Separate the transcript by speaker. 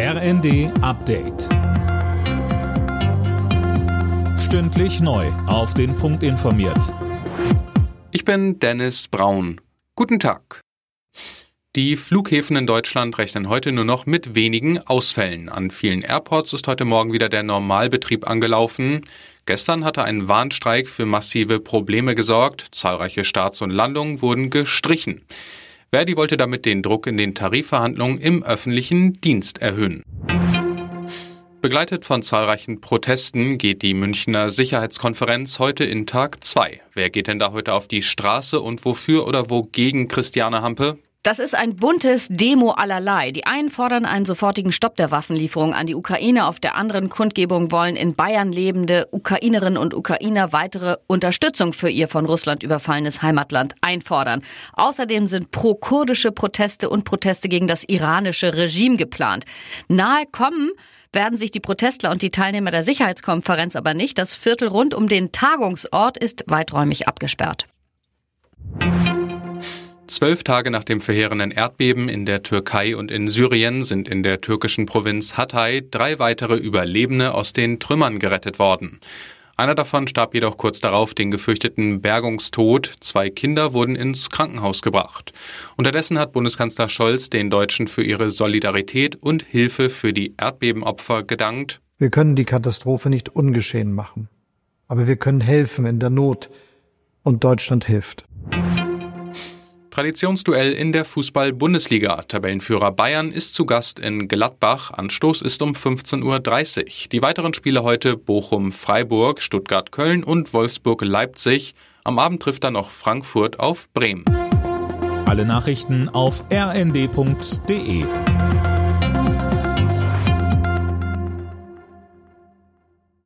Speaker 1: RND Update. Stündlich neu. Auf den Punkt informiert.
Speaker 2: Ich bin Dennis Braun. Guten Tag. Die Flughäfen in Deutschland rechnen heute nur noch mit wenigen Ausfällen. An vielen Airports ist heute Morgen wieder der Normalbetrieb angelaufen. Gestern hatte ein Warnstreik für massive Probleme gesorgt. Zahlreiche Starts und Landungen wurden gestrichen. Verdi wollte damit den Druck in den Tarifverhandlungen im öffentlichen Dienst erhöhen. Begleitet von zahlreichen Protesten geht die Münchner Sicherheitskonferenz heute in Tag 2. Wer geht denn da heute auf die Straße und wofür oder wogegen Christiane Hampe?
Speaker 3: Das ist ein buntes Demo allerlei. Die einen fordern einen sofortigen Stopp der Waffenlieferung an die Ukraine. Auf der anderen Kundgebung wollen in Bayern lebende Ukrainerinnen und Ukrainer weitere Unterstützung für ihr von Russland überfallenes Heimatland einfordern. Außerdem sind pro-kurdische Proteste und Proteste gegen das iranische Regime geplant. Nahe kommen werden sich die Protestler und die Teilnehmer der Sicherheitskonferenz aber nicht. Das Viertel rund um den Tagungsort ist weiträumig abgesperrt.
Speaker 2: Zwölf Tage nach dem verheerenden Erdbeben in der Türkei und in Syrien sind in der türkischen Provinz Hatay drei weitere Überlebende aus den Trümmern gerettet worden. Einer davon starb jedoch kurz darauf den gefürchteten Bergungstod. Zwei Kinder wurden ins Krankenhaus gebracht. Unterdessen hat Bundeskanzler Scholz den Deutschen für ihre Solidarität und Hilfe für die Erdbebenopfer gedankt.
Speaker 4: Wir können die Katastrophe nicht ungeschehen machen, aber wir können helfen in der Not. Und Deutschland hilft.
Speaker 2: Traditionsduell in der Fußball-Bundesliga. Tabellenführer Bayern ist zu Gast in Gladbach. Anstoß ist um 15.30 Uhr. Die weiteren Spiele heute Bochum-Freiburg, Stuttgart-Köln und Wolfsburg-Leipzig. Am Abend trifft dann noch Frankfurt auf Bremen.
Speaker 1: Alle Nachrichten auf rnd.de